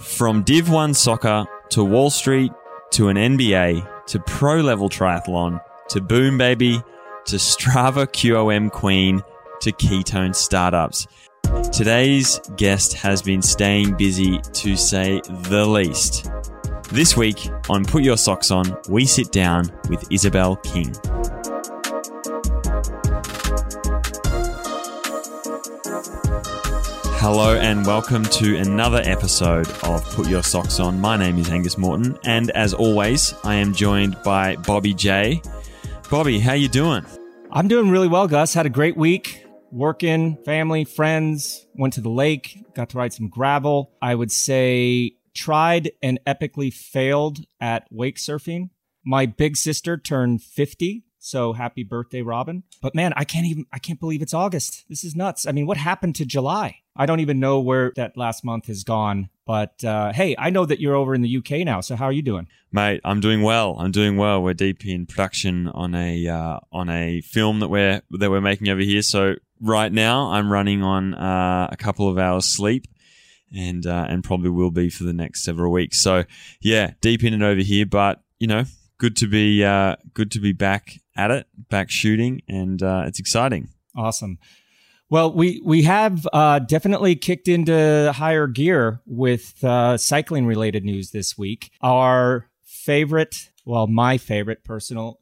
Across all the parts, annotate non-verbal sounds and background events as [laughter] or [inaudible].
From Div 1 soccer to Wall Street to an NBA to pro level triathlon to Boom Baby to Strava QOM Queen to ketone startups. Today's guest has been staying busy to say the least. This week on Put Your Socks On, we sit down with Isabel King. Hello and welcome to another episode of Put Your Socks On. My name is Angus Morton, and as always, I am joined by Bobby J. Bobby, how you doing? I'm doing really well, Gus. Had a great week. Working, family, friends, went to the lake, got to ride some gravel. I would say tried and epically failed at wake surfing. My big sister turned 50 so happy birthday, Robin. But man, I can't even, I can't believe it's August. This is nuts. I mean, what happened to July? I don't even know where that last month has gone. But uh, hey, I know that you're over in the UK now. So how are you doing? Mate, I'm doing well. I'm doing well. We're deep in production on a uh, on a film that we're that we're making over here. So right now, I'm running on uh, a couple of hours sleep, and uh, and probably will be for the next several weeks. So yeah, deep in it over here. But you know, good to be uh, good to be back at it, back shooting, and uh, it's exciting. Awesome. Well, we we have uh, definitely kicked into higher gear with uh, cycling related news this week. Our favorite, well, my favorite personal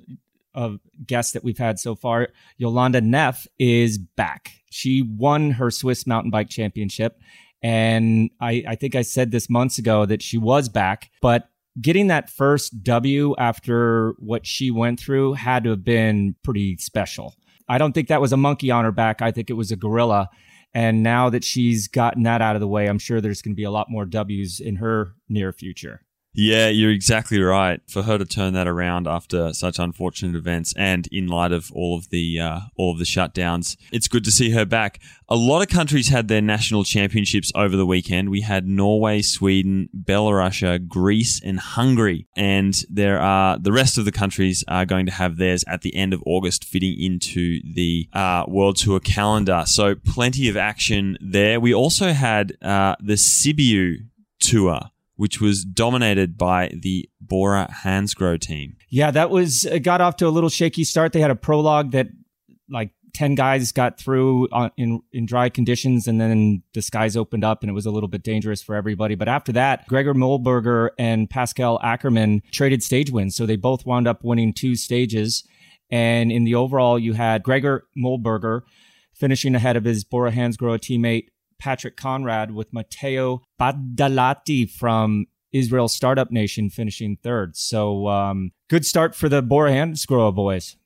of guests that we've had so far, Jolanda Neff, is back. She won her Swiss mountain bike championship. And I, I think I said this months ago that she was back, but getting that first W after what she went through had to have been pretty special. I don't think that was a monkey on her back. I think it was a gorilla. And now that she's gotten that out of the way, I'm sure there's going to be a lot more W's in her near future. Yeah, you're exactly right. For her to turn that around after such unfortunate events, and in light of all of the uh, all of the shutdowns, it's good to see her back. A lot of countries had their national championships over the weekend. We had Norway, Sweden, Belarus, Greece, and Hungary, and there are the rest of the countries are going to have theirs at the end of August, fitting into the uh, World Tour calendar. So plenty of action there. We also had uh, the Sibiu Tour which was dominated by the Bora Hansgrohe team. Yeah, that was uh, got off to a little shaky start. They had a prologue that like 10 guys got through on, in in dry conditions and then the skies opened up and it was a little bit dangerous for everybody but after that Gregor Muehlberger and Pascal Ackermann traded stage wins so they both wound up winning two stages and in the overall you had Gregor Muehlberger finishing ahead of his Bora Hansgrohe teammate Patrick Konrad with Matteo Badilatti from Israel Startup Nation finishing third. So um, good start for the Bora Hansgrohe boys.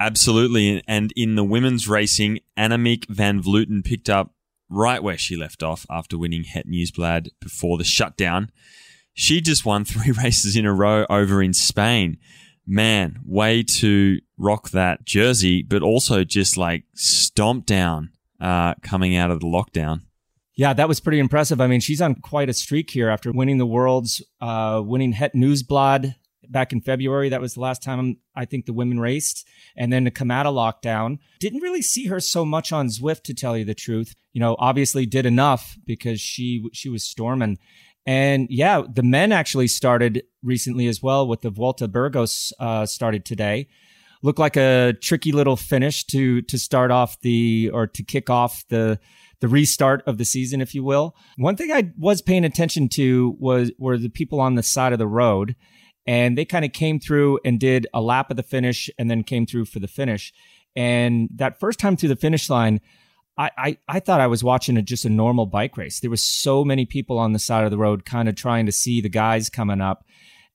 Absolutely. And in the women's racing, Annemiek van Vleuten picked up right where she left off after winning Het Nieuwsblad before the shutdown. She just won three [laughs] races in a row over in Spain. Man, way to rock that jersey, but also just like stomp down uh, coming out of the lockdown. Yeah, that was pretty impressive. I mean, she's on quite a streak here after winning the world's, uh, winning Het Nieuwsblad back in February. That was the last time I think the women raced. And then to come out of lockdown. Didn't really see her so much on Zwift, to tell you the truth. You know, obviously did enough because she she was storming. And yeah, the men actually started recently as well with the Volta Burgos uh, started today. Looked like a tricky little finish to to start off the or to kick off the the restart of the season, if you will. One thing I was paying attention to was were the people on the side of the road, and they kind of came through and did a lap of the finish, and then came through for the finish. And that first time through the finish line, I, I, I thought I was watching a, just a normal bike race. There was so many people on the side of the road, kind of trying to see the guys coming up,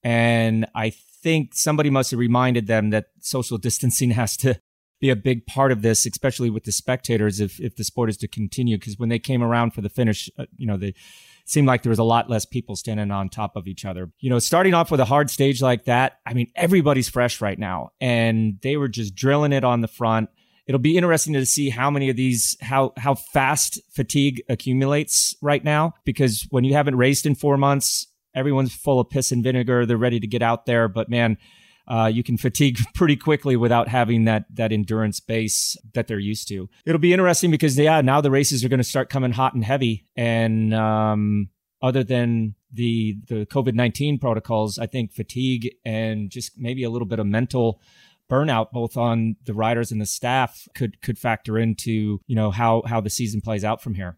and I think somebody must have reminded them that social distancing [laughs] has to be a big part of this, especially with the spectators, if if the sport is to continue. Because when they came around for the finish, uh, you know, they seemed like there was a lot less people standing on top of each other. You know, starting off with a hard stage like that, I mean, everybody's fresh right now, and they were just drilling it on the front. It'll be interesting to see how many of these, how how fast fatigue accumulates right now. Because when you haven't raced in four months, everyone's full of piss and vinegar. They're ready to get out there, but man uh, you can fatigue [laughs] pretty quickly without having that that endurance base that they're used to. It'll be interesting because yeah, now the races are going to start coming hot and heavy, and um, other than the the COVID nineteen protocols, I think fatigue and just maybe a little bit of mental burnout both on the riders and the staff could could factor into you know how how the season plays out from here.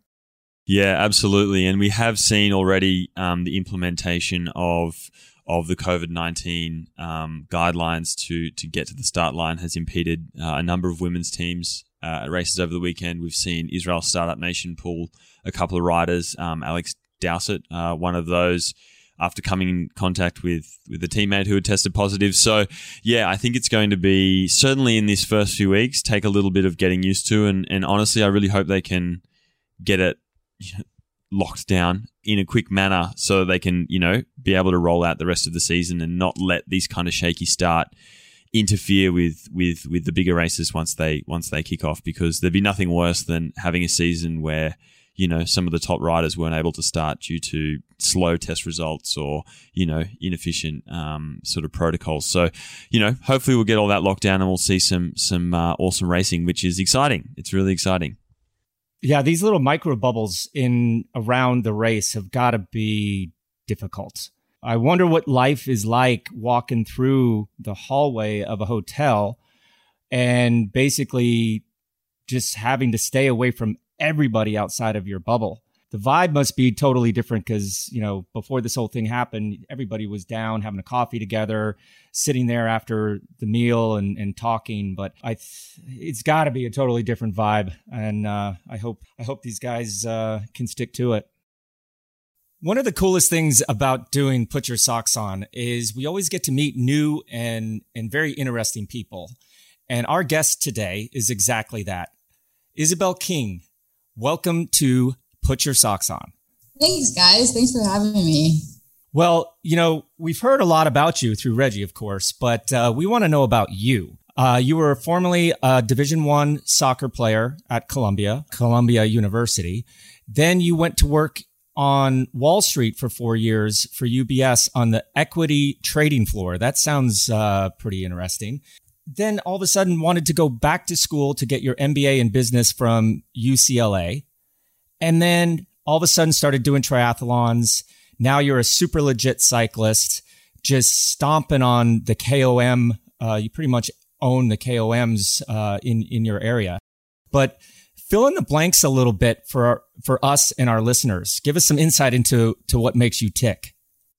Yeah, absolutely, and we have seen already um, the implementation of of the COVID nineteen um, guidelines to to get to the start line has impeded uh, a number of women's teams uh, races over the weekend. We've seen Israel Startup Nation pull a couple of riders. Um, Alex Dowsett, uh, one of those, after coming in contact with with a teammate who had tested positive. So yeah, I think it's going to be certainly in these first few weeks take a little bit of getting used to, and and honestly, I really hope they can get it. You know, locked down in a quick manner so they can, you know, be able to roll out the rest of the season and not let these kind of shaky start interfere with with with the bigger races once they once they kick off because there'd be nothing worse than having a season where you know some of the top riders weren't able to start due to slow test results or you know inefficient um, sort of protocols. So you know hopefully we'll get all that locked down and we'll see some some uh, awesome racing which is exciting. It's really exciting yeah these little micro bubbles in around the race have got to be difficult I wonder what life is like walking through the hallway of a hotel and basically just having to stay away from everybody outside of your bubble. The vibe must be totally different because, you know, before this whole thing happened, everybody was down having a coffee together, sitting there after the meal and, and talking. But I, th- it's got to be a totally different vibe. And uh, I hope, I hope these guys uh, can stick to it. One of the coolest things about doing Put Your Socks On is we always get to meet new and, and very interesting people. And our guest today is exactly that. Isabel King, welcome to Put Your Socks On. Thanks, guys. Thanks for having me. Well, you know, we've heard a lot about you through Reggie, of course, but uh, we want to know about you. Uh, you were formerly a Division One soccer player at Columbia, Columbia University. Then you went to work on Wall Street for four years for UBS on the equity trading floor. That sounds uh, pretty interesting. Then all of a sudden wanted to go back to school to get your MBA in business from UCLA. And then all of a sudden started doing triathlons. Now you're a super legit cyclist, just stomping on the KOM. Uh, you pretty much own the KOMs uh, in, in your area. But fill in the blanks a little bit for our, for us and our listeners. Give us some insight into to what makes you tick.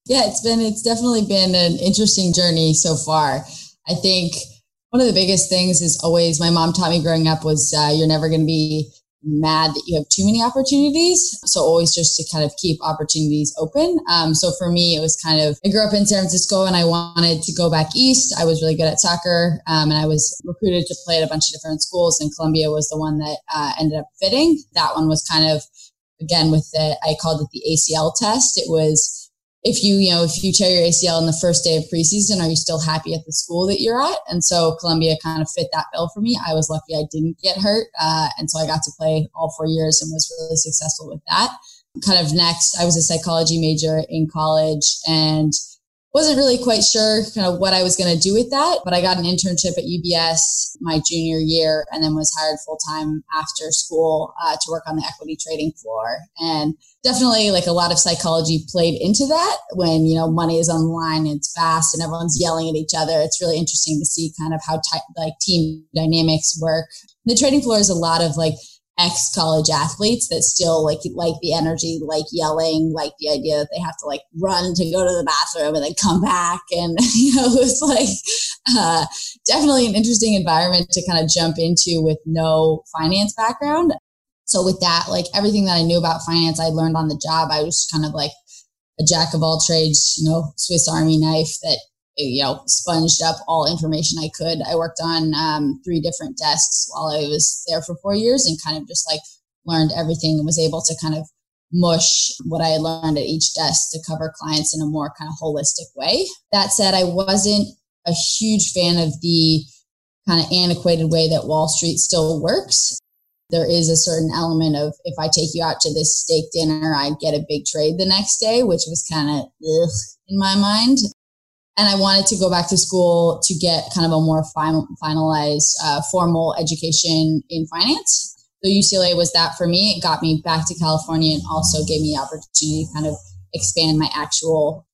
Yeah, it's been it's definitely been an interesting journey so far. I think one of the biggest things is always my mom taught me growing up was uh, you're never going to be mad that you have too many opportunities. So always just to kind of keep opportunities open. Um, so for me, it was kind of, I grew up in San Francisco and I wanted to go back east. I was really good at soccer um, and I was recruited to play at a bunch of different schools and Columbia was the one that uh, ended up fitting. That one was kind of, again, with the, I called it the ACL test. It was, if you, you know, if you tear your ACL on the first day of preseason, are you still happy at the school that you're at? And so Columbia kind of fit that bill for me. I was lucky I didn't get hurt. Uh, and so I got to play all four years and was really successful with that. Kind of next, I was a psychology major in college and wasn't really quite sure kind of what I was going to do with that, but I got an internship at UBS my junior year and then was hired full time after school uh, to work on the equity trading floor. And definitely like a lot of psychology played into that when, you know, money is on the line, it's fast and everyone's yelling at each other. It's really interesting to see kind of how ty- like team dynamics work. The trading floor is a lot of like, ex college athletes that still like like the energy, like yelling, like the idea that they have to like run to go to the bathroom and then come back, and [laughs] you know it's like uh, definitely an interesting environment to kind of jump into with no finance background. So with that, like everything that I knew about finance, I learned on the job. I was kind of like a jack of all trades, you know, Swiss Army knife that you know, sponged up all information I could. I worked on um, three different desks while I was there for four years and kind of just like learned everything and was able to kind of mush what I had learned at each desk to cover clients in a more kind of holistic way. That said, I wasn't a huge fan of the kind of antiquated way that Wall Street still works. There is a certain element of if I take you out to this steak dinner, I get a big trade the next day, which was kind of in my mind and I wanted to go back to school to get kind of a more final, finalized uh, formal education in finance. So UCLA was that for me. It got me back to California and also gave me the opportunity to kind of expand my actual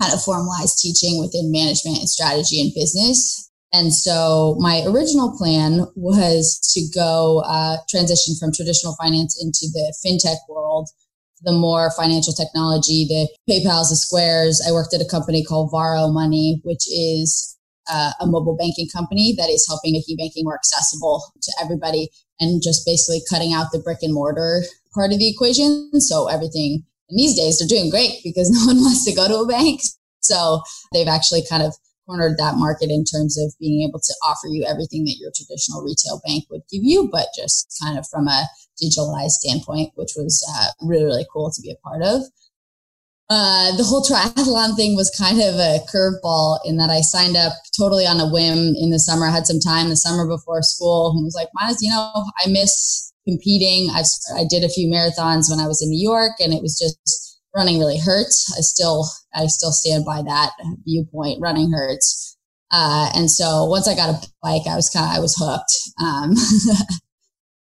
kind of formalized teaching within management and strategy and business. And so my original plan was to go uh, transition from traditional finance into the fintech world, the more financial technology, the PayPal's, the Squares. I worked at a company called Varo Money, which is uh, a mobile banking company that is helping making banking more accessible to everybody and just basically cutting out the brick and mortar part of the equation. So everything and these days they're doing great because [laughs] no one wants to go to a bank. So they've actually kind of cornered that market in terms of being able to offer you everything that your traditional retail bank would give you, but just kind of from a digitalized standpoint, which was uh, really, really cool to be a part of. Uh, the whole [laughs] triathlon thing was kind of a curveball in that I signed up totally on a whim in the summer. I had some time the summer before school and was like, might you know, I miss competing. I've, I did a few marathons when I was in New York and it was just running really hurts. I still, I still stand by that viewpoint. Running hurts. Uh, and so once I got a bike, I was kind of, I was hooked. Um, [laughs]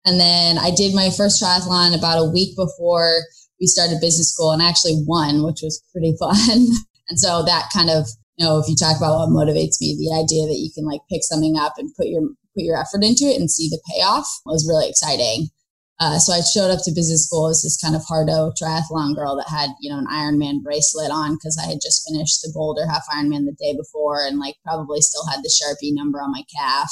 and then I did my first triathlon about a week before we started business school and I actually won, which was pretty [laughs] fun. and so that kind of, you know, if you talk about what motivates me, the idea that you can like pick something up and put your put your effort into it and see the payoff was really exciting. Uh, so I showed up to business school as this kind of hardo triathlon girl that had, you know, an Ironman bracelet on because I had just finished the Boulder half Ironman the day before and like probably still had the Sharpie number on my calf.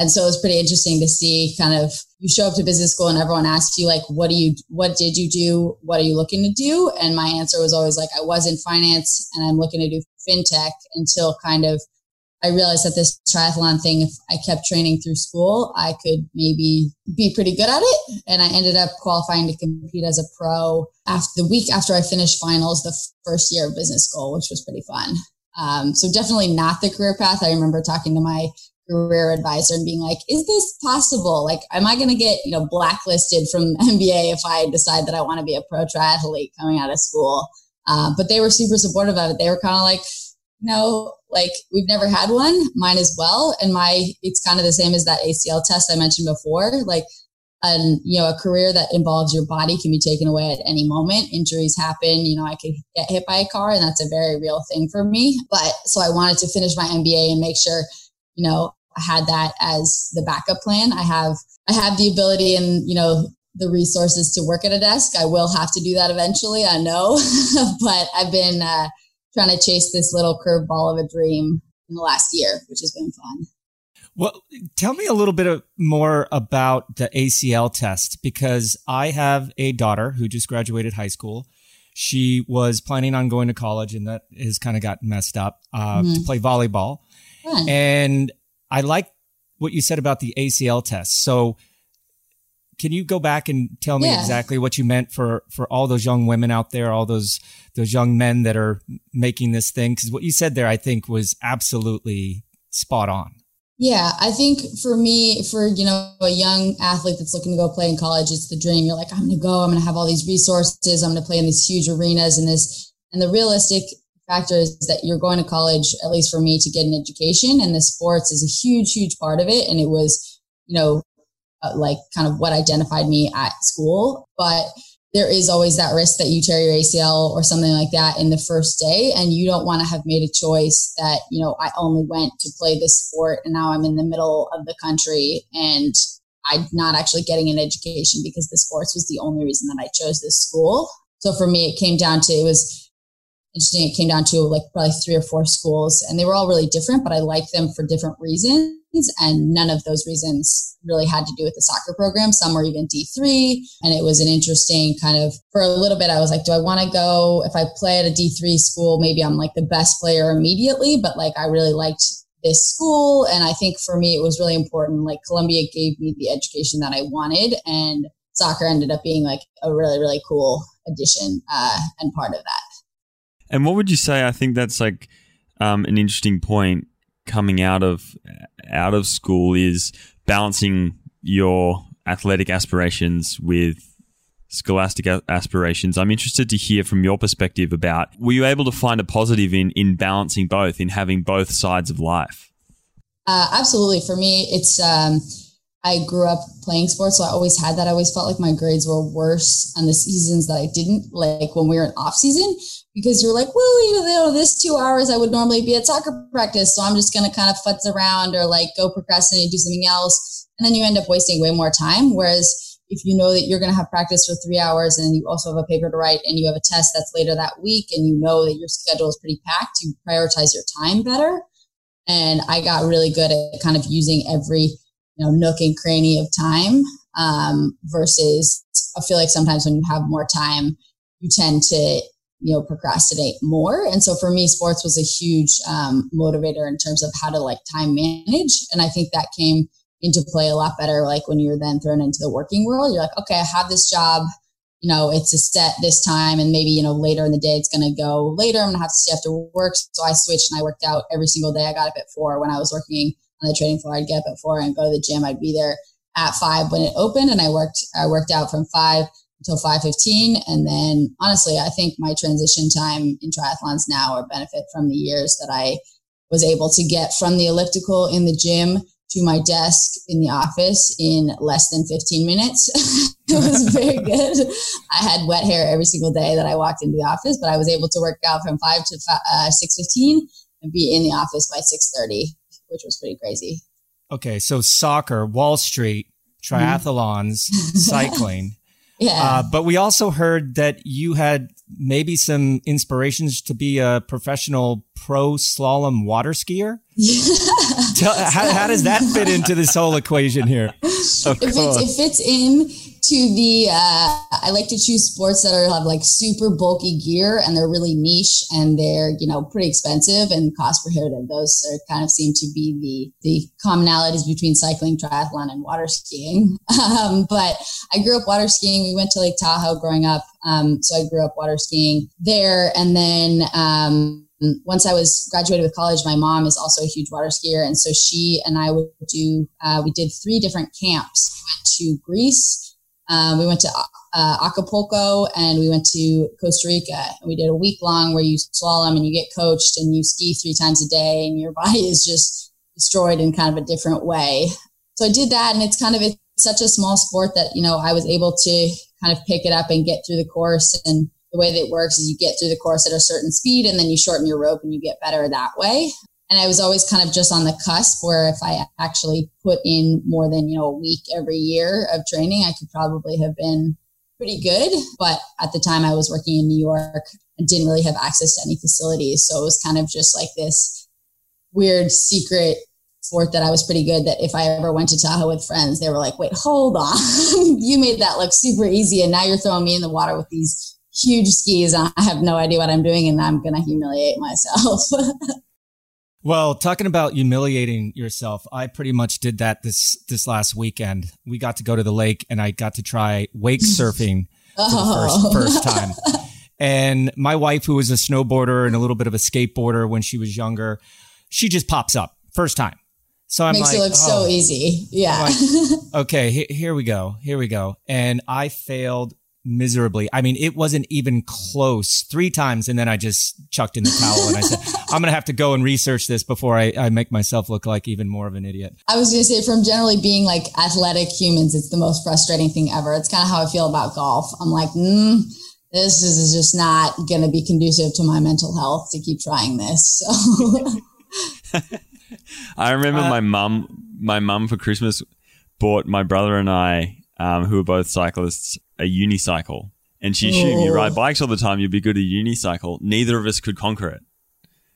And so it was pretty interesting to see kind of you show up to business school and everyone asks you like, what do you, what did you do? What are you looking to do? And my answer was always like, I was in finance and I'm looking to do fintech until kind of I realized that this triathlon thing, if I kept training through school, I could maybe be pretty good at it. And I ended up qualifying to compete as a pro after the week after I finished finals, the first year of business school, which was pretty fun. Um, so definitely not the career path. I remember talking to my career advisor and being like, is this possible? Like, am I going to get, you know, blacklisted from [laughs] MBA if I decide that I want to be a pro triathlete coming out of school? Uh, but they were super supportive of it. They were kind of like, no, like we've never had one, mine as well. And my, it's kind of the same as that ACL test I mentioned before. Like, and you know, a career that involves your body can be taken away at any moment. Injuries happen. You know, I could get hit by a car, and that's a very real thing for me. But so I wanted to finish my MBA and make sure, you know, I had that as the backup plan. I have I have the ability and you know the resources to work at a desk. I will have to do that eventually. I know, [laughs] but I've been uh, trying to chase this little curveball of a dream in the last year, which has been fun. Well, tell me a little bit more about the ACL test because I have a daughter who just graduated high school. She was planning on going to college, and that has kind of got messed up uh, mm-hmm. to play volleyball. Fun. And I like what you said about the ACL test. So, can you go back and tell me yeah. exactly what you meant for for all those young women out there, all those those young men that are making this thing? Because what you said there, I think, was absolutely spot on. Yeah, I think for me, for you know, a young athlete that's looking to go play in college, it's the dream. You're like, I'm going to go. I'm going to have all these resources. I'm going to play in these huge arenas and this. And the realistic factor is that you're going to college, at least for me, to get an education, and the sports is a huge, huge part of it. And it was, you know, uh, like kind of what identified me at school. But there is always that risk that you tear your ACL or something like that in the first day. And you don't want to have made a choice that, you know, I only went to play this sport and now I'm in the middle of the country and I'm not actually getting an education because the sports was the only reason that I chose this school. So for me, it came down to, it was. Interesting, it came down to like probably three or four schools, and they were all really different, but I liked them for different reasons. And none of those reasons really had to do with the soccer program. Some were even D3. And it was an interesting kind of, for a little bit, I was like, do I want to go? If I play at a D3 school, maybe I'm like the best player immediately, but like I really liked this school. And I think for me, it was really important. Like Columbia gave me the education that I wanted. And soccer ended up being like a really, really cool addition uh, and part of that. And what would you say? I think that's like um, an interesting point coming out of out of school is balancing your athletic aspirations with scholastic aspirations. I'm interested to hear from your perspective about were you able to find a positive in in balancing both, in having both sides of life? Uh, absolutely. For me, it's um, I grew up playing sports, so I always had that. I always felt like my grades were worse on the seasons that I didn't, like when we were in off season, because you're like, well, you know, this two hours I would normally be at soccer practice, so I'm just going to kind of futz around or like go procrastinate, and do something else, and then you end up wasting way more time. Whereas if you know that you're going to have practice for three hours and you also have a paper to write and you have a test that's later that week and you know that your schedule is pretty packed, you prioritize your time better. And I got really good at kind of using every you know nook and cranny of time um, versus I feel like sometimes when you have more time, you tend to you know procrastinate more. And so for me, sports was a huge um, motivator in terms of how to like time manage. And I think that came into play a lot better like when you're then thrown into the working world. You're like okay i have this job. You know it's a set this time and maybe you know later in the day it's going to go later. I'm going to have to stay after work. So i switched and i worked out every single day. I got up at four. When i was working on the training floor i'd get up at four and go to the gym. I'd be there at five when it opened and i worked i worked out from five until 5.15 and then honestly i think my transition time in triathlons now or benefit from the years that i was able to get from the elliptical in the gym to my desk in the office in less than 15 minutes. [laughs] it was very [laughs] good. I had wet hair every single day that I walked into the office, but I was able to work out from 5 to uh, 6.15 and be in the office by 6.30, which was pretty crazy. Okay, so soccer, Wall Street, triathlons, [laughs] cycling. Yeah. Uh, but we also heard that you had maybe some inspirations to be a professional pro slalom water skier. Yeah. Tell, how, how, does that fit into this whole equation here? It, fits, it fits in to the uh, I like to choose sports that are have like super bulky gear and they're really niche and they're you know pretty expensive and cost prohibitive. Those are kind of seem to be the the commonalities between cycling, triathlon, and water skiing. [laughs] Um, but I grew up water skiing. We went to Lake Tahoe growing up, um, so I grew up water skiing there, and then. Um, once I was graduated with college, my mom is also a huge water skier, and so she and I would do. Uh, we did three different camps. We went to Greece, um, we went to uh, Acapulco and we went to Costa Rica. And we did a week long where you slalom and you get coached and you ski three times a day and your [laughs] body is just destroyed in kind of a different way. So I did that and it's kind of it's such a small sport that, you know, I was able to kind of pick it up and get through the course. And the way that it works is you get through the course at a certain speed and then you shorten your rope and you get better that way. And I was always kind of just on the cusp where if I actually put in more than, you know, a week every year of training, I could probably have been pretty good. But at the time I was working in New York and didn't really have access to any facilities. So it was kind of just like this weird secret sport that I was pretty good that if I ever went to Tahoe with friends, they were like, wait, hold on. [laughs] you made that look super easy. And now you're throwing me in the water with these huge skis. I have no idea what I'm doing and I'm going to humiliate myself. [laughs] Well, talking about humiliating yourself, I pretty much did that this this last weekend. We got to go to the lake and I got to try wake [laughs] surfing for the first, oh. first [laughs] time. And my wife, who was a snowboarder and a little bit of a skateboarder when she was younger, she just pops up first time. So I'm Makes like, it look oh. so easy. Yeah. Like, okay, here we go. Here we go. And I failed miserably. I mean, it wasn't even close three times. And then I just chucked in the towel and I said, [laughs] I'm going to have to go and research this before I, I make myself look like even more of an idiot. I was going to say, from generally being like athletic humans, it's the most frustrating thing ever. It's kind of how I feel about golf. I'm like, mm, this is just not going to be conducive to my mental health to keep trying this. So. [laughs] I remember uh, my mum, my mum for Christmas bought my brother and I, um, who were both cyclists, a unicycle. And she assumed you ride oh. bikes all the time, you'd be good at a unicycle. Neither of us could conquer it.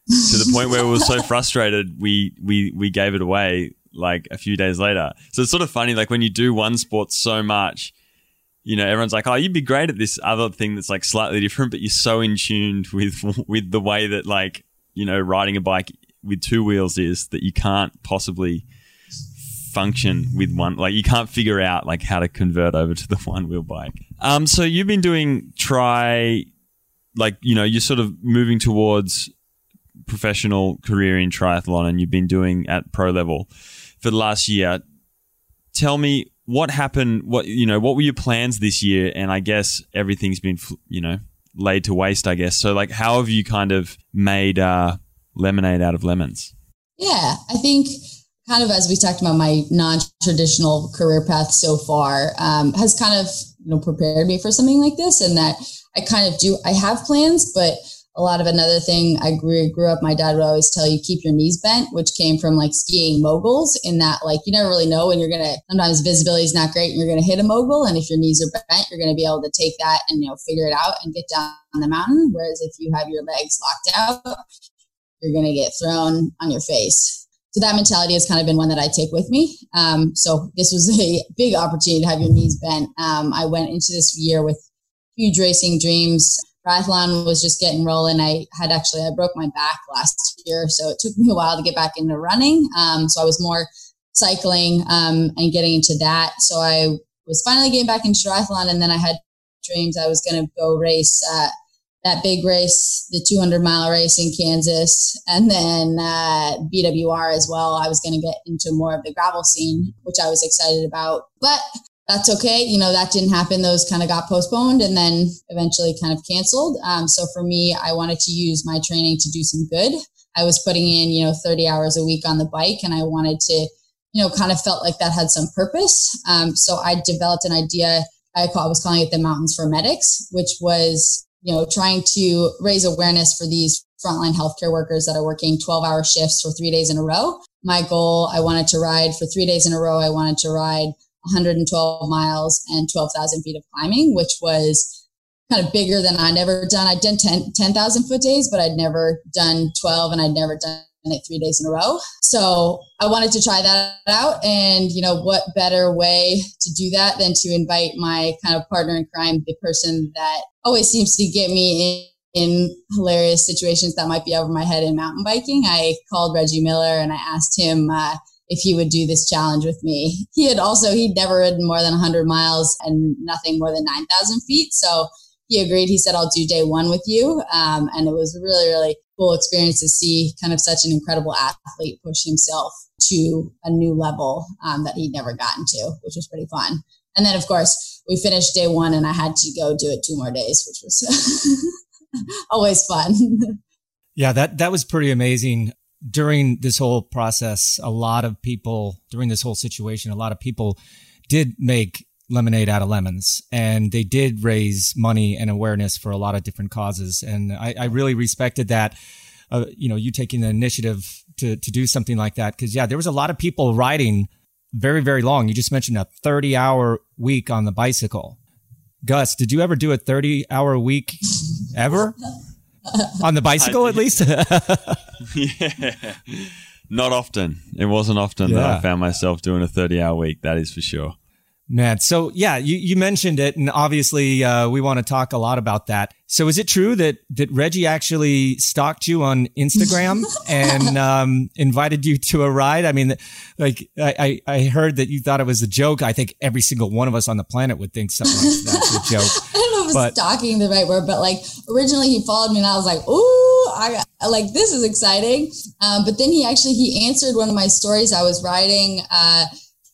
to the point where we were so [laughs] frustrated, we, we, we gave it away like a few days later. So it's sort of funny, like when you do one sport so much, you know, everyone's like, "Oh, you'd be great at this other thing that's like slightly different," but you're so in tuned [laughs] with with the way that like you know riding a bike with two wheels is that you can't possibly function with one like you can't figure out like how to convert over to the [laughs] one wheel bike. Um so you've been doing try like you know you're sort of moving towards professional career in triathlon and you've been doing at pro level for the last year. Tell me what happened what you know what were your plans this year? And i guess everything's been you know laid to waste i guess. So like how have you kind of made uh lemonade out of lemons? Yeah i think kind of as we talked about my non-traditional career path so far um, has kind of you know prepared me for something like this and that i kind of do i have plans but a lot of another thing I grew, grew up, my dad would always tell you, keep your knees bent, which came from like skiing moguls in that like, you never really know when you're to, sometimes visibility is not great and you're to hit a mogul. And if your knees are bent, you're to be able to take that and, you know, figure it out and get down the mountain. Whereas if you have your legs locked out, you're to get thrown on your face. So that mentality has kind of been one that I take with me. Um, so this was a big opportunity to have your knees bent. Um, I went into this year with huge racing dreams triathlon was just getting rolling. I had actually I broke my back last year, so it took me a while to get back into running. Um, so I was more cycling um, and getting into that. So I was finally getting back into triathlon, and then I had dreams I was going to go race uh, that big race, the 200 mile race in Kansas, and then uh, BWR as well. I was going to get into more of the gravel scene, which I was excited about, but that's okay. You know, that didn't happen. Those kind of got postponed and then eventually kind of canceled. Um, so for me, I wanted to use my training to do some good. I was putting in, you know, 30 hours a week on the bike and I wanted to, you know, kind of felt like that had some purpose. Um, so I developed an idea. I, was calling it the Mountains for Medics, which was, you know, trying to raise awareness for these frontline healthcare workers that are working 12 hour shifts for three days in a row. My goal, I wanted to ride for three days in a row. I wanted to ride 112 miles and 12,000 feet of climbing, which was kind of bigger than I'd ever done. I'd done 10,000 10, foot days, but I'd never done 12 and I'd never done it three days in a row. So I wanted to try that out. And, you know, what better way to do that than to invite my kind of partner in crime, the person that always seems to get me in in hilarious situations that might be over my head in mountain biking. I called Reggie Miller and I asked him, uh, if he would do this challenge with me. He had also, he'd never ridden more than 100 miles and nothing more than 9,000 feet. So he agreed. He said, I'll do day one with you. Um, and it was really, really cool experience to see kind of such an incredible athlete push himself to a new level um, that he'd never gotten to, which was pretty fun. And then, of course, we finished day one and I had to go do it two more days, which was [laughs] always fun. [laughs] Yeah, that that was pretty amazing during this whole process, a lot of people during this whole situation, a lot of people did make lemonade out of lemons and they did raise money and awareness for a lot of different causes. And I, I really respected that. Uh, you know, you taking the initiative to, to do something like that. Cause yeah, there was a lot of people riding very, very long. You just mentioned a 30 hour week on the bicycle. Gus, did you ever do a 30 hour week ever? on the bicycle at least [laughs] yeah not often it wasn't often yeah. that i found myself doing a 30 hour week that is for sure man so yeah you, you mentioned it and obviously uh, we want to talk a lot about that so is it true that that reggie actually stalked you on instagram [laughs] and um, invited you to a ride i mean like I, I heard that you thought it was a joke i think every single one of us on the planet would think something like that's a [laughs] joke I don't know if but, stalking the right word, but like originally he followed me and I was like, ooh, I like this is exciting. Um, but then he actually he answered one of my stories. I was riding uh,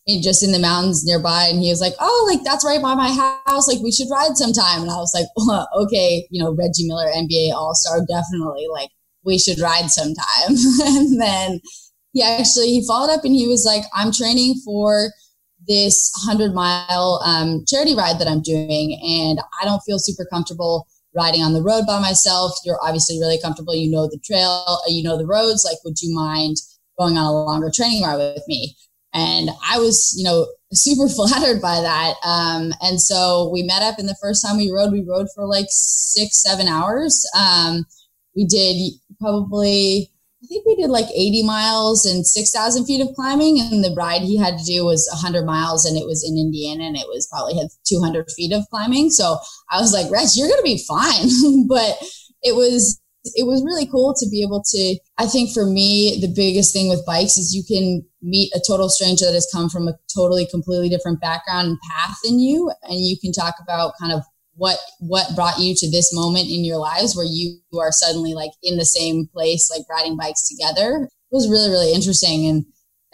just in the mountains nearby, and he was like, oh, like that's right by my house. Like we should ride sometime. And I was like, well, okay, you know, Reggie Miller, NBA All Star, definitely. Like we should ride sometime. [laughs] and then he actually he followed up and he was like, I'm training for this 100 mile um, charity ride that I'm doing, and I don't feel super comfortable riding on the road by myself. You're obviously really comfortable. You know the trail, uh, you know the roads. Like, would you mind going on a longer training ride with me? And I was, you know, super [laughs] flattered by that. Um, and so we met up, and the first time we rode, we rode for like six, seven hours. Um, we did probably I think we did like 80 miles and 6,000 feet of climbing. And the ride he had to do was 100 miles and it was in Indiana and it was probably had 200 feet of climbing. So I was like, Rex, you're going to be fine. [laughs] but it was, it was really cool to be able to, I think for me, the biggest thing with bikes is you can meet a total stranger that has come from a totally, completely different background and path than you. And you can talk about kind of what what brought you to this moment in your lives where you are suddenly like in the same place like riding bikes together. It was really really interesting. And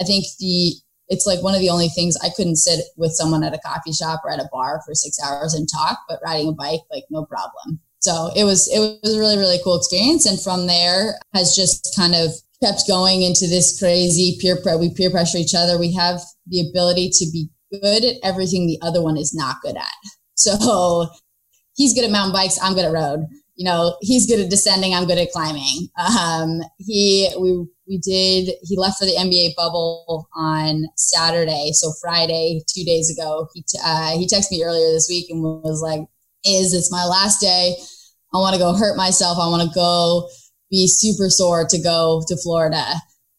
i think the it's like one of the only things i couldn't sit with someone at a coffee shop or at a bar for six hours and talk but riding a bike like no problem so it was it was a really really cool experience and from there has just kind of kept going into this crazy peer pre- we peer pressure each other. We have the ability to be good at everything the other one is not good at. So [laughs] he's good at mountain bikes. I'm good at road. You know, he's good at descending. I'm good at climbing. Um, he, we, we did, he left for the NBA bubble on Saturday. So Friday, two days ago, he, t- uh, he texted me earlier this week and was like, is it's my last day. I want to go hurt myself. I want to go be super sore to go to Florida,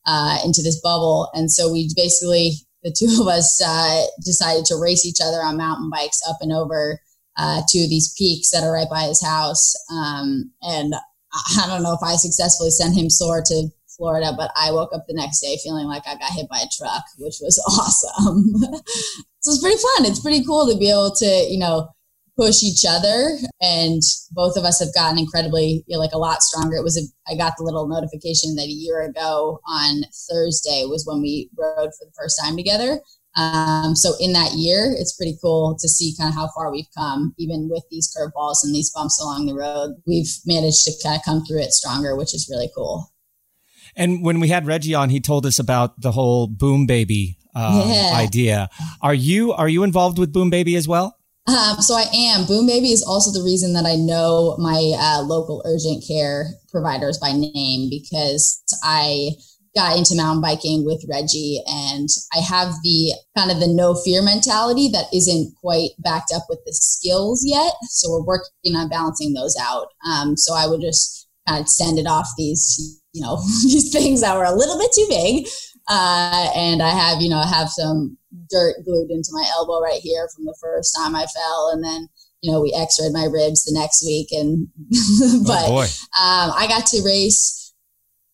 uh, into this bubble. And so we basically, the two of us, uh, decided to race each other on mountain bikes up and over uh, to these peaks that are right by his house. Um, and I don't know if I successfully sent him sore to Florida, but I woke up the next day feeling like I got hit by a truck, which was [laughs] awesome. [laughs] so it's pretty fun. It's pretty cool to be able to, you know, push each other. And both of us have gotten incredibly, you know, like a lot stronger. It was, a, I got the little notification that a year ago on Thursday was when we rode for the first time together. Um, so in that year, it's pretty cool to see kind of how far we've come, even with these curveballs and these bumps along the road. We've managed to kind of come through it stronger, which is really cool. And when we had Reggie on, he told us about the whole Boom Baby uh, yeah. idea. Are you are you involved with Boom Baby as well? Um, so I am. Boom Baby is also the reason that I know my uh, local urgent care providers by name because I got into mountain biking with Reggie and I have the kind of the no fear mentality that isn't quite backed up with the skills yet. So we're working on balancing those out. Um, so I would just kind of send it off these, you know, [laughs] these things that were a little bit too big. Uh, and I have, you know, I have some dirt glued into my elbow right here from the first time I fell. And then, you know, we x-rayed my ribs the next week. And, [laughs] but, oh um, I got to race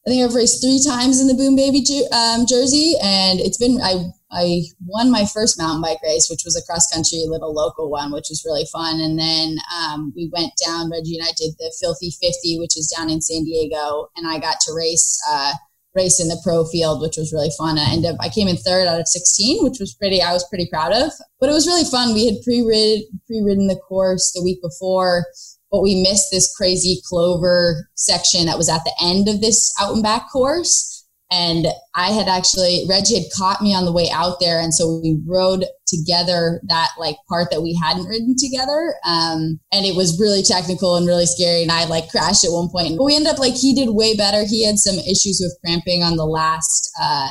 I think I've raced three times in the Boom Baby um, jersey, and it's been I I won my first mountain bike race, which was a cross country little local one, which was really fun. And then um, we went down. Reggie and I did the Filthy Fifty, which is down in San Diego, and I got to race uh, race in the pro field, which was really fun. I ended up I came in third out of sixteen, which was pretty I was pretty proud of. But it was really fun. We had pre rid pre ridden the course the week before but we missed this crazy clover section that was at the end of this out and back course. And I had actually, Reggie had caught me on the way out there. And so we rode together that like part that we hadn't ridden together. Um, and it was really technical and really scary. And I like crashed at one point. But we ended up like, he did way better. He had some issues with cramping on the last, uh,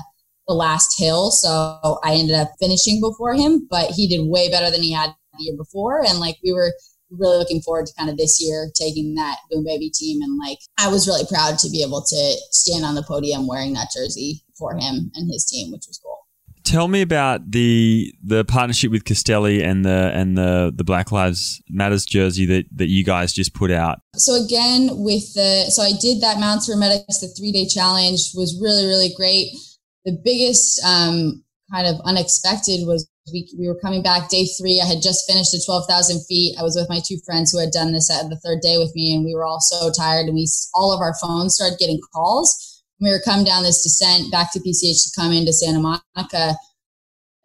the last hill. So I ended up finishing before him, but he did way better than he had the year before. And like we were really looking forward to kind of this year taking that Boom Baby team. And like, I was really proud to be able to stand on the podium wearing that jersey for him and his team, which was cool. Tell me about the the partnership with Castelli and the and the the Black Lives Matters jersey that that you guys just put out. So again, with the so I did that Mounts for Medics, the three day challenge was really really great. The biggest um, kind of unexpected was we, we were coming back day three. I had just finished the 12,000 feet. I was with my two friends who had done this at the third day with me, and we were all so tired. And we all of our phones started getting calls. We were coming down this descent back to PCH to come into Santa Monica,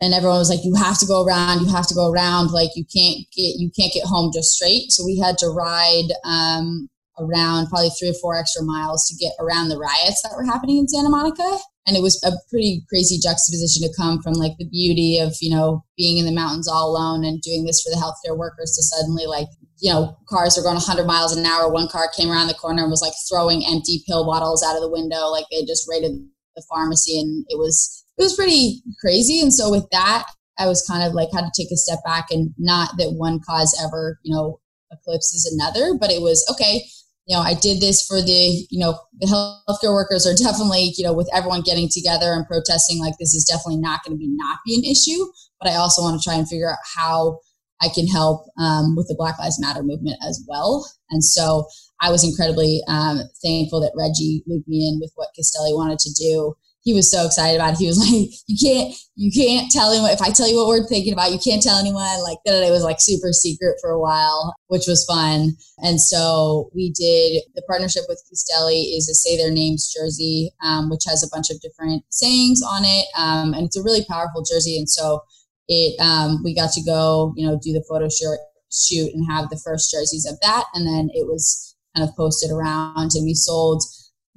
and everyone was like, "You have to go around. You have to go around. Like you can't get you can't get home just straight." So we had to ride um, around probably three or four extra miles to get around the riots that were happening in Santa Monica. And it was a pretty crazy juxtaposition to come from like the beauty of you know being in the mountains all alone and doing this for the healthcare workers to suddenly like you know cars were going 100 miles an hour. One car came around the corner and was like throwing empty pill bottles out of the window like they just raided the pharmacy. And it was it was pretty crazy. And so with that i was kind of like had to take a step back and not that one cause ever you know eclipses another but it was okay you know, I did this for the, you know, the healthcare workers are [laughs] definitely, you know, with everyone getting together and protesting, like this is definitely not going to be not be an issue. But I also want to try and figure out how I can help um, with the Black Lives Matter movement as well. And so I was incredibly um, thankful that Reggie looped me in with what Castelli wanted to do he was so excited about it. He was [laughs] like, you can't, you can't tell him if I tell you what we're thinking about, you can't tell anyone. Like that, it was like super secret for a while, which was fun. And so we did the partnership with Castelli is a say their names jersey, um, which has a bunch of different sayings on it. Um, and it's a really powerful jersey. And so it, um, we got to go, you know, do the photo shoot, shoot and have the first jerseys of that. And then it was kind of posted around and we sold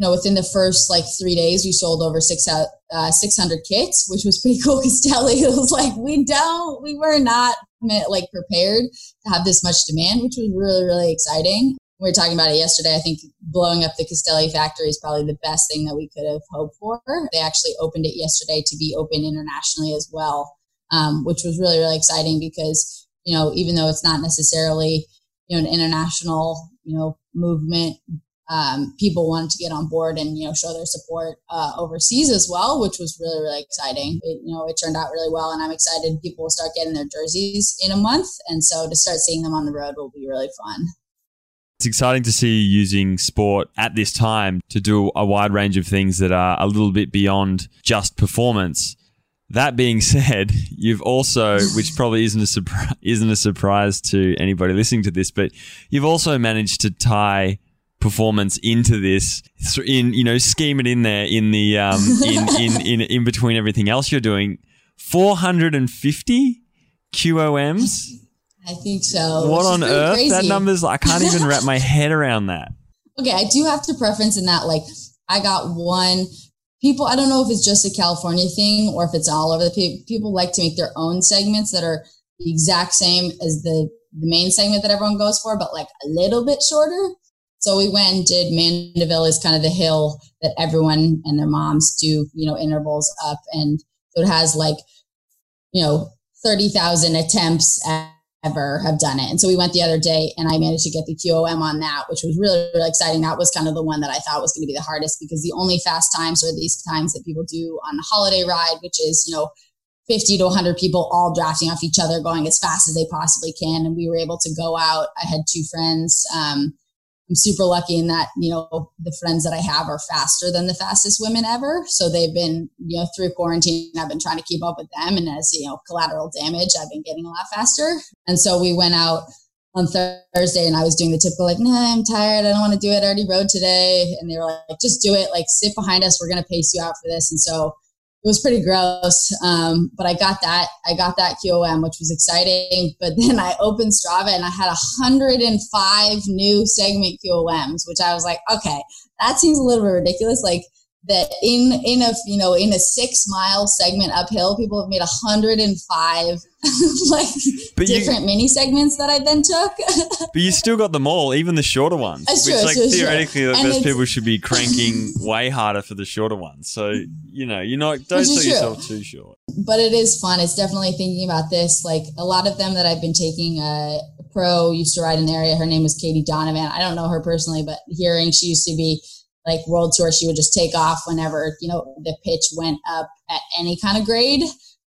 you know, within the first like three days, we sold over six, uh, 600 kits, which was [laughs] pretty cool. Castelli, it [laughs] was like, we don't, we were not like prepared to have this much demand, which was really, really exciting. We were talking about it yesterday. I think blowing up the Castelli factory is probably the best thing that we could have hoped for. They actually opened it yesterday to be open internationally as well, um, which was really, really exciting because, you know, even though it's not necessarily, you know, an international, you know, movement um, people wanted to get on board and you know show their support uh, overseas as well, which was really really exciting. It, you know, it turned out really well, and I'm excited people will start getting their jerseys in a month, and so to start seeing them on the road will be really fun. It's exciting to see you using sport at this time to do a wide range of things that are a little bit beyond just performance. That being [laughs] said, you've also, which probably isn't a surprise, isn't a surprise to anybody listening to this, but you've also managed to tie performance into this in you know scheme it in there in the um in [laughs] in in, in between everything else you're doing. 450 QOMs I think so. What on earth crazy. that number's I can't even wrap my [laughs] head around that. Okay I do have to preference in that like I got one. People I don't know if it's just a California thing or if it's all over the people like to make their own segments that are the exact same as the the main segment that everyone goes for but like a little bit shorter so we went and did Mandeville is kind of the hill that everyone and their moms do, you know, intervals up. And so it has like, you know, 30,000 attempts ever have done it. And so we went the other day and I managed to get the QOM on that, which was really, really exciting. That was kind of the one that I thought was going to be the hardest because the only fast times are these times that people do on the holiday ride, which is, you know, 50 to 100 people all drafting off each other, going as fast as they possibly can. And we were able to go out. I had two friends, um, I'm super lucky in that, you know, the friends that I have are faster than the fastest women ever. So they've been, you know, through quarantine, I've been trying to keep up with them. And as, you know, collateral damage, I've been getting a lot faster. And so we went out on Thursday and I was doing the typical, like, nah, I'm tired. I don't want to do it. I already rode today. And they were like, just do it. Like, sit behind us. We're going to pace you out for this. And so it was pretty gross. Um, but I got that, I got that QOM, which was exciting. But then I opened Strava and I had 105 new segment QOMs, which I was like, okay, that seems a little bit ridiculous. Like that in, in a, you know, in a six mile segment uphill, people have made 105 [laughs] like but different you, mini segments that I then took. [laughs] but you still got them all, even the shorter ones. That's which, true, like, true, theoretically, true. like, most people should be cranking [laughs] way harder for the shorter ones. So you know, you're not don't sell yourself too short. But it is fun. It's definitely thinking about this. Like a lot of them that I've been taking. Uh, pro used to ride in the area. Her name was Katie Donovan. I don't know her personally, but hearing she used to be like world tour, she would just take off whenever you know the pitch went up at any kind of grade.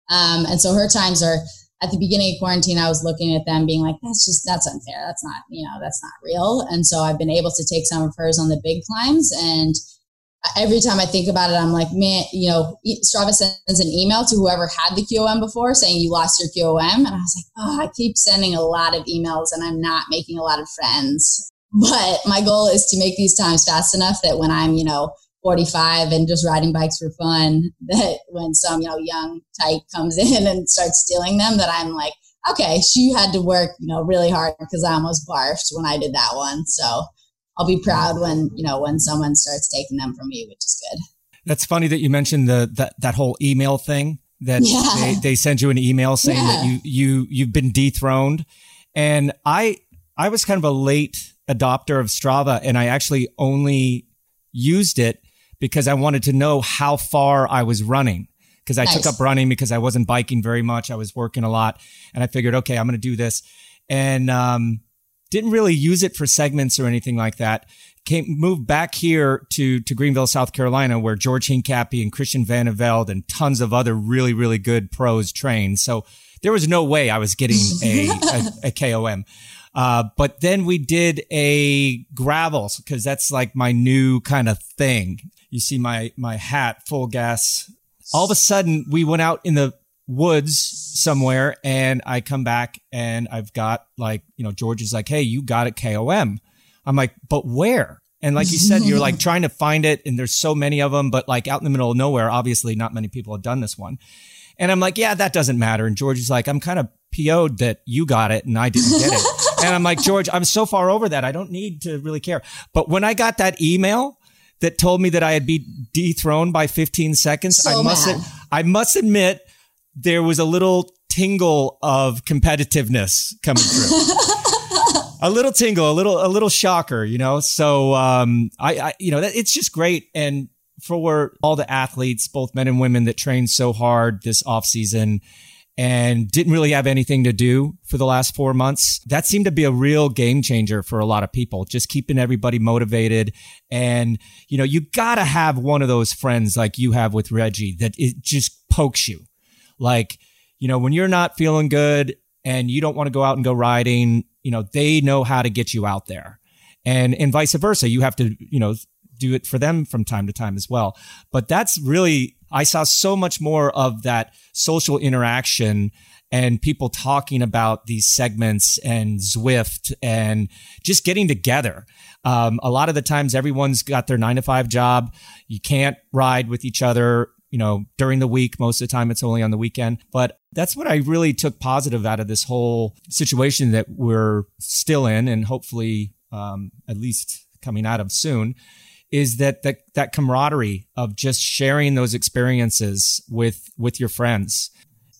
Um, and so her times are at the beginning of quarantine, I was looking at them being like, that's just, that's unfair. That's not, you know, that's not real. And so I've been able to take some of hers on the big climbs. And every time I think about it, I'm like, man, you know, Strava sends an email to whoever had the QOM before saying you lost your QOM. And I was like, oh, I keep sending a lot of emails and I'm not making a lot of friends. But my goal is to make these times fast enough that when I'm, you know, 45 and just riding bikes for fun [laughs] that when some you know young tyke comes [laughs] in and starts stealing them that i'm like okay she had to work you know really hard because i almost barfed when i did that one so i'll be proud when you know when someone starts taking them from me which is good that's funny that you mentioned the that, that whole email thing that yeah. they, they send you an email saying yeah. that you you you've been dethroned and i i was kind of a late adopter of strava and i actually only used it because I wanted to know how far I was running because I nice. took up running because I wasn't biking very much. I was working a lot and I figured, okay, I'm going to do this and, um, didn't really use it for segments or anything like that. Came, moved back here to, to Greenville, South Carolina, where George Hincapie and Christian Velde and tons of other really, really good pros trained. So there was no way I was getting a, [laughs] a, a KOM. Uh, but then we did a gravels because that's like my new kind of thing you see my my hat full gas. All of a sudden, we went out in the woods somewhere, and I come back and I've got like you know George is like, hey, you got it KOM. I'm like, but where? And like you said, you're like [laughs] trying to find it, and there's so many of them, but like out in the middle of nowhere, obviously not many people have done this one. And I'm like, yeah, that doesn't matter. And George is like, I'm kind of PO'd that you got it and I didn't get it. [laughs] and I'm like, George, I'm so far over that. I don't need to really care. But when I got that email that told me that I had been dethroned by 15 seconds. So I must mad. I must admit there was a little tingle of competitiveness coming through. [laughs] a little tingle, a little a little shocker, you know. So um I, I you know, that, it's just great and for all the athletes, both men and women that train so hard this off season and didn't really have anything to do for the last four months. That seemed to be a real game changer for a lot of people, just keeping everybody motivated. And, you know, you got to have one of those friends like you have with Reggie that it just pokes you. Like, you know, when you're not feeling good and you don't want to go out and go riding, you know, they know how to get you out there. And, and vice versa. You have to, you know, do it for them from time to time as well. But that's really, I saw so much more of that social interaction and people talking about these segments and Zwift and just getting together. Um, a lot of the times, everyone's got their nine to five job. You can't ride with each other. You know, during the week, most of the time it's only on the weekend. But that's what I really took positive out of this whole situation that we're still in and hopefully um, at least coming out of soon is that that that camaraderie of just sharing those experiences with with your friends.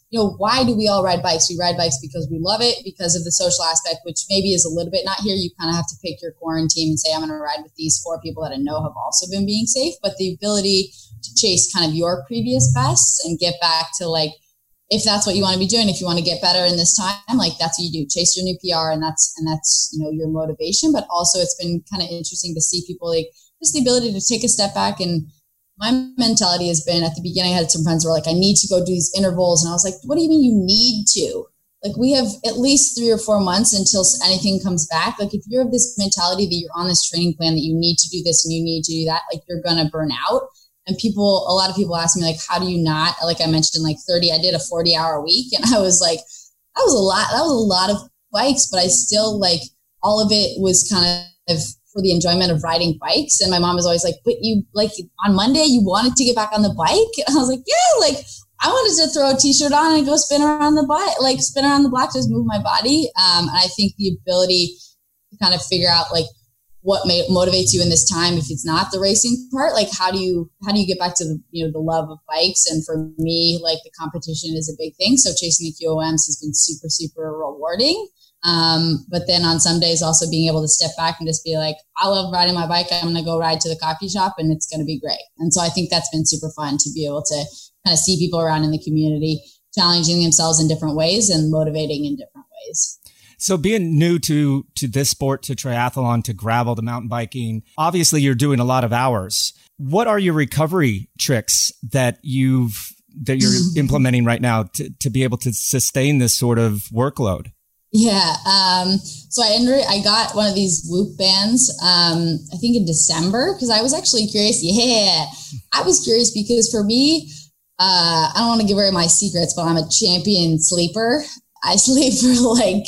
You know, why do we all ride bikes? We ride bikes because we love it, because of the social aspect, which maybe is a little bit not here. You kind of have to pick your quarantine and say, I'm going to ride with these four people that I know have also been being safe. But the ability to chase kind of your previous bests and get back to like, if that's what you want to be doing, if you want to get better in this time, like that's what you do. Chase your new PR, and that's and that's you know your motivation. But also, it's been kind of interesting to see people like just the ability to take a step back and my mentality has been at the beginning, I had some friends who were like, I need to go do these intervals. And I was like, what do you mean you need to? Like, we have at least three or four months until anything comes back. Like, if you have this mentality that you're on this training plan, that you need to do this and you need to do that, like, you're to burn out. And people, a lot of people ask me, like, how do you not? Like I mentioned, like 30, I did a 40 hour week. And I was like, that was a lot. That was a lot of bikes, but I still like all of it was kind of for the enjoyment of riding bikes. And my mom was always like, but you like on Monday, you wanted to get back on the bike? And [laughs] I was like, yeah, like I wanted to throw a t-shirt on and go spin around the bike, like spin around the block, just move my body. Um, and I think the ability to kind of figure out like what may, motivates you in this time if it's not the racing part like how do you how do you get back to the you know the love of bikes and for me like the competition is a big thing so chasing the qoms has been super super rewarding um, but then on some days, also being able to step back and just be like, I love riding my bike. I'm going to go ride to the coffee shop and it's going to be great. And so I think that's been super fun to be able to kind of see people around in the community challenging themselves in different ways and motivating in different ways. So being new to to this sport, to triathlon, to gravel, to mountain biking, obviously you're doing a lot of hours. What are your recovery tricks that you've that you're [laughs] implementing right now to, to be able to sustain this sort of workload? Yeah. Um, so I ended, I got one of these Whoop bands, um, I think in December, because I was actually curious. Yeah. I was curious because for me, uh, I don't want to give away my secrets, but I'm a champion sleeper. I [laughs] sleep for like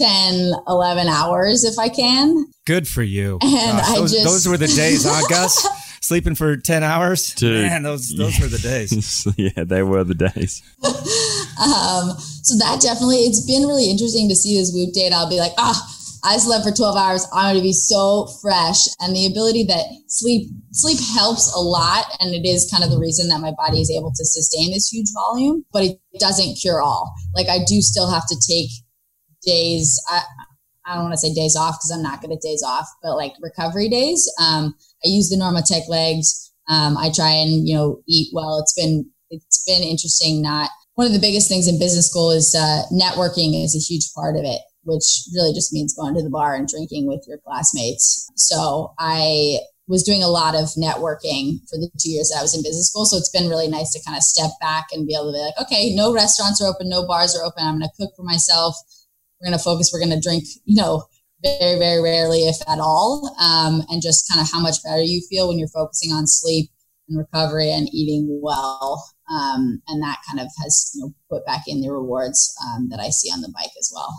10, 11 hours if I can. Good for you. And Gosh, I those, just- those were the days, huh, Gus? [laughs] Sleeping for 10 hours? Dude. Man, those, those were the days. [laughs] yeah, they were the days. Um, so that definitely, it's been really interesting to see this Whoop date. I'll be like, ah, I slept for 12 hours. I'm going to be so fresh. And the ability that sleep, sleep helps a lot. And it is kind of the reason that my body is able to sustain this huge volume, but it doesn't cure all. Like I do still have to take days. I, I don't want to say days off because I'm not good at days off, but like recovery days. Um, I use the Normatec legs. Um, I try and, you know, eat well. It's been, it's been interesting. Not one of the biggest things in business school is, uh, networking is a huge part of it, which really just means going to the bar and drinking with your classmates. So I was doing a lot of networking for the two years that I was in business school. So it's been really nice to kind of step back and be able to be like, okay, no restaurants are open, no bars are open. I'm going to cook for myself. We're going to focus. We're going to drink, you know, very, very rarely, if at all. Um, and just kind of how much better you feel when you're focusing on sleep and recovery and eating well. Um, and that kind of has, you know, put back in the rewards um, that I see on the bike as well.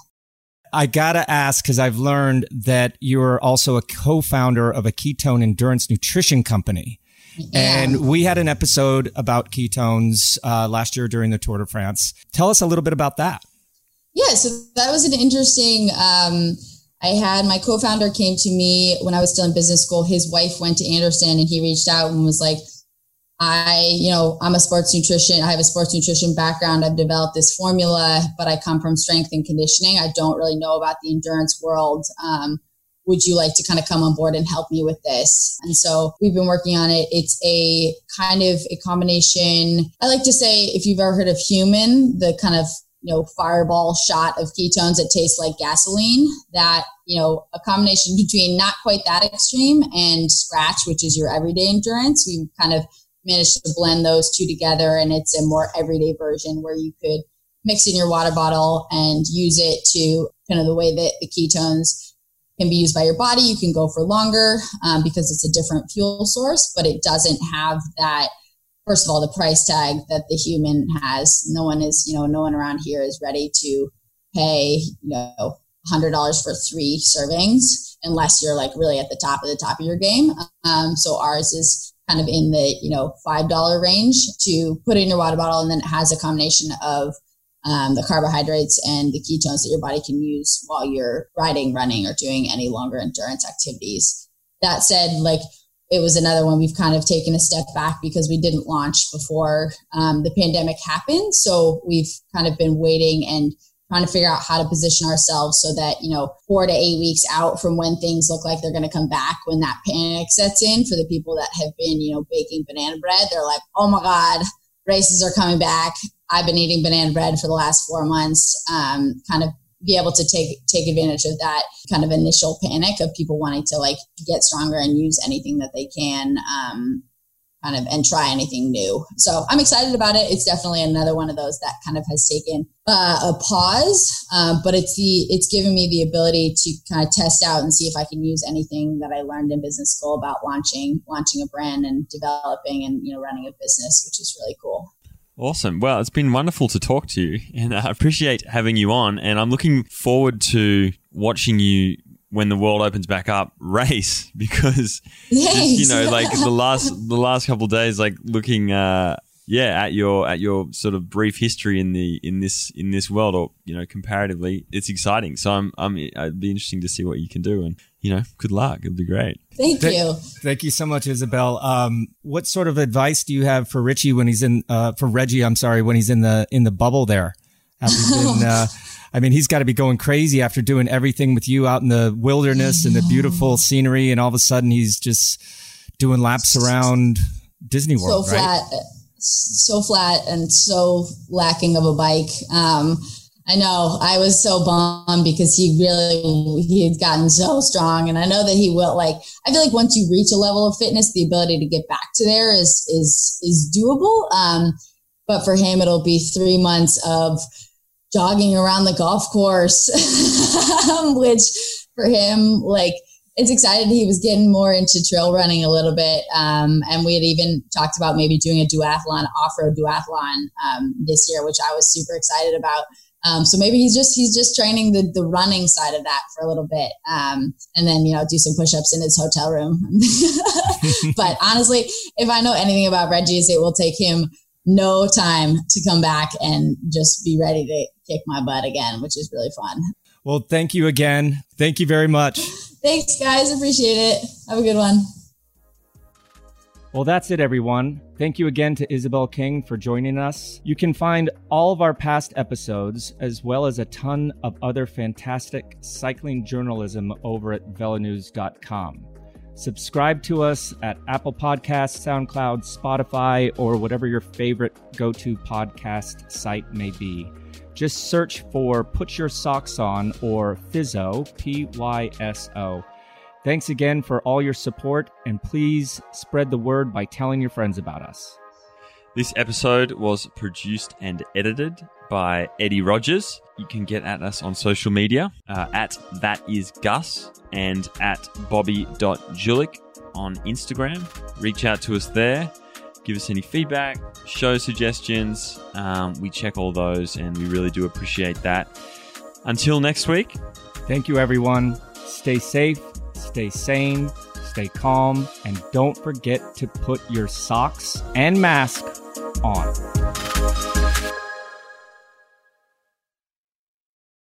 I gotta ask because I've learned that you're also a co-founder of a ketone endurance nutrition company. Yeah. And we had an episode about ketones uh, last year during the Tour de France. Tell us a little bit about that. Yeah, so that was an interesting. Um, I had my co-founder came to me when I was still in business school. His wife went to Anderson and he reached out and was like, I, you know, I'm a sports nutrition. I have a sports nutrition background. I've developed this formula, but I come from strength and conditioning. I don't really know about the endurance world. Um, would you like to kind of come on board and help me with this? And so we've been working on it. It's a kind of a combination. I like to say, if you've ever heard of HVMN, the kind of you know, fireball shot of ketones that tastes like gasoline. That, you know, a combination between not quite that extreme and Skratch, which is your everyday endurance. We've kind of managed to blend those two together and it's a more everyday version where you could mix in your water bottle and use it to kind of the way that the ketones can be used by your body. You can go for longer um, because it's a different fuel source, but it doesn't have that. First of all, the price tag that the HVMN has. No one is, you know, no one around here is ready to pay, you know, hundred dollars for three servings unless you're like really at the top of the top of your game. Um, so ours is kind of in the you know five dollar range to put in your water bottle, and then it has a combination of um, the carbohydrates and the ketones that your body can use while you're riding, running, or doing any longer endurance activities. That said, like it was another one we've kind of taken a step back because we didn't launch before um, the pandemic happened. So we've kind of been waiting and trying to figure out how to position ourselves so that, you know, four to eight weeks out from when things look like they're going to come back, when that panic sets in for the people that have been, you know, baking banana bread, they're like, oh my God, races are coming back. I've been eating banana bread for the last four months. Um, kind of be able to take take advantage of that kind of initial panic of people wanting to like get stronger and use anything that they can um, kind of and try anything new. So I'm excited about it. It's definitely another one of those that kind of has taken uh, a pause, uh, but it's the it's given me the ability to kind of test out and see if I can use anything that I learned in business school about launching launching a brand and developing and you know running a business, which is really cool. Awesome. Well, it's been wonderful to talk to you, and I appreciate having you on. And I'm looking forward to watching you when the world opens back up [laughs] race because just, you know like the last the last couple days like looking uh yeah at your at your sort of brief history in the in this in this world or you know comparatively it's exciting. So i'm i'm it'd be interesting to see what you can do and you know good luck. It'd be great. Thank you. Thank you so much isabel. Um what sort of advice do you have for richie when he's in uh for reggie i'm sorry when he's in the in the bubble there? Been [laughs] uh I mean, he's got to be going crazy after doing everything with you out in the wilderness and the beautiful scenery, and all of a sudden he's just doing laps around Disney World. So flat, right? So flat, and so lacking of a bike. Um, I know I was so bummed because he really he had gotten so strong, and I know that he will. Like I feel like once you reach a level of fitness, the ability to get back to there is is is doable. Um, but for him, it'll be three months of jogging around the golf course, [laughs] which for him, like, it's excited he was getting more into trail running a little bit. Um, and we had even talked about maybe doing a duathlon, off road duathlon um, this year, which I was super excited about. Um, so maybe he's just he's just training the the running side of that for a little bit, um, and then you know do some push ups in his hotel room. [laughs] but honestly, if I know anything about Reggie's, it will take him no time to come back and just be ready to kick my butt again, which is really fun. Well, thank you again. Thank you very much. Thanks, guys. Appreciate it. Have a good one. Well, that's it, everyone. Thank you again to Isabel King for joining us. You can find all of our past episodes, as well as a ton of other fantastic cycling journalism over at velonews.com. Subscribe to us at Apple Podcasts, SoundCloud, Spotify, or whatever your favorite go to podcast site may be. Just search for Put Your Socks On or Pyso, P Y S O. Thanks again for all your support, and please spread the word by telling your friends about us. This episode was produced and edited by Eddie Rogers. You can get at us on social media uh, at that is Gus and at bobby.julich on Instagram. Reach out to us there. Give us any feedback, show suggestions. Um, we check all those and we really do appreciate that. Until next week. Thank you, everyone. Stay safe, stay sane, stay calm, and don't forget to put your socks and mask on.